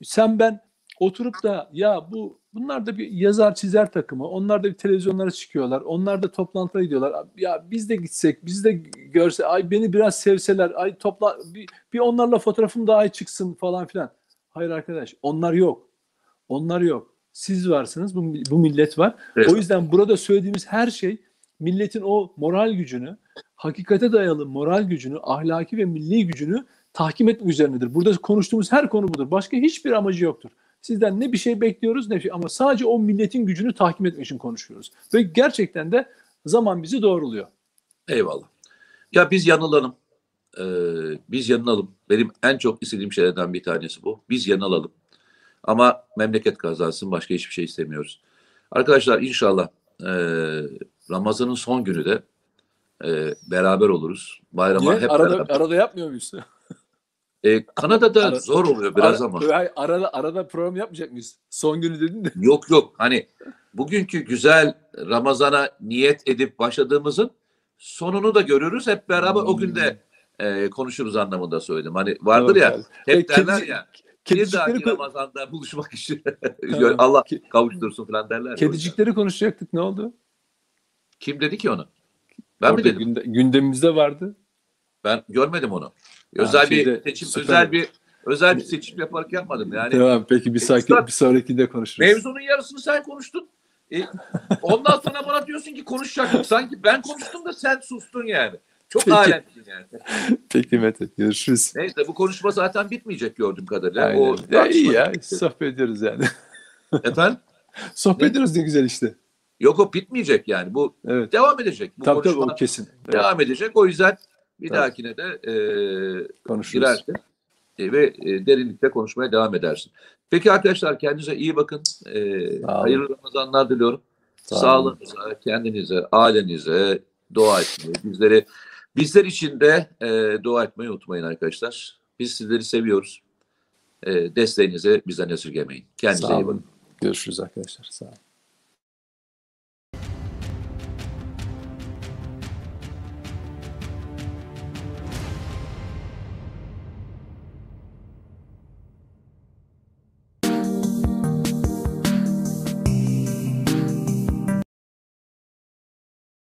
S2: sen ben oturup da ya bu bunlar da bir yazar çizer takımı. Onlar da bir televizyonlara çıkıyorlar. Onlar da toplantıya gidiyorlar. Ya biz de gitsek, biz de görse ay beni biraz sevseler, ay topla bir, bir onlarla fotoğrafım daha iyi çıksın falan filan. Hayır arkadaş, onlar yok. Onlar yok. Siz varsınız, bu, bu millet var.
S1: Evet.
S2: O yüzden burada söylediğimiz her şey milletin o moral gücünü, hakikate dayalı moral gücünü, ahlaki ve milli gücünü tahkim etmek üzerinedir. Burada konuştuğumuz her konu budur. Başka hiçbir amacı yoktur. Sizden ne bir şey bekliyoruz ne bir şey ama sadece o milletin gücünü tahkim etmek için konuşuyoruz. Ve gerçekten de zaman bizi doğruluyor.
S1: Eyvallah. Ya biz yanılalım. Ee, biz yanılalım. Benim en çok istediğim şeylerden bir tanesi bu. Biz yanılalım. Ama memleket kazansın. Başka hiçbir şey istemiyoruz. Arkadaşlar inşallah e, Ramazan'ın son günü de e, beraber oluruz. Bayrama
S2: Niye?
S1: hep
S2: Arada,
S1: beraber.
S2: arada yapmıyor muyuz? [LAUGHS]
S1: E, Kanada'da
S2: Ara-
S1: zor oluyor biraz
S2: Ara-
S1: ama.
S2: Arada, arada program yapmayacak mıyız? Son günü dedin de.
S1: Yok yok. Hani bugünkü güzel Ramazan'a niyet edip başladığımızın sonunu da görürüz. Hep beraber o günde e, konuşuruz anlamında söyledim. Hani vardır
S2: Doğru
S1: ya
S2: geldi.
S1: hep
S2: E,
S1: derler
S2: kedi-
S1: ya Bir dahaki
S2: ko-
S1: Ramazan'da buluşmak için. [LAUGHS] Allah kavuştursun falan derler.
S2: kedicikleri konuşacaktık ne oldu?
S1: Kim dedi ki onu? Ben
S2: Orada
S1: mi dedim?
S2: günde- gündemimizde vardı.
S1: Ben görmedim onu. Özel
S2: şeyde,
S1: bir seçim,
S2: süper.
S1: özel bir özel bir seçim yaparak yapmadım. Yani
S2: Tamam peki bir sonraki
S1: Üstad-
S2: bir sonrakinde konuşuruz.
S1: mevzunun yarısını sen konuştun. E, ondan sonra bana diyorsun ki konuşacaktık. Sanki ben konuştum da sen sustun yani. Çok
S2: Peki.
S1: alemsin yani. [LAUGHS]
S2: Peki Mete görüşürüz.
S1: Neyse bu konuşma zaten bitmeyecek gördüğüm kadarıyla.
S2: Aynen.
S1: O
S2: ya iyi ya sohbet ediyoruz yani. [LAUGHS]
S1: Efendim?
S2: sohbet
S1: Ne?
S2: ediyoruz ne güzel işte.
S1: Yok o bitmeyecek yani. Bu
S2: Evet.
S1: devam edecek. Bu
S2: Tabii tabii o kesin. Evet,
S1: devam edecek. O yüzden bir
S2: Evet.
S1: dahakine de e,
S2: konuşuruz.
S1: girersin e, ve e, derinlikte konuşmaya devam edersin. Peki arkadaşlar kendinize iyi bakın. E, hayırlı Ramazanlar diliyorum.
S2: Sağ olun.
S1: Sağlığınıza, kendinize, ailenize dua etmeyi, bizleri bizler için de e, dua etmeyi unutmayın arkadaşlar. Biz sizleri seviyoruz. E, desteğinizi bizden esirgemeyin. Kendinize iyi bakın.
S2: Görüşürüz arkadaşlar. Sağ olun.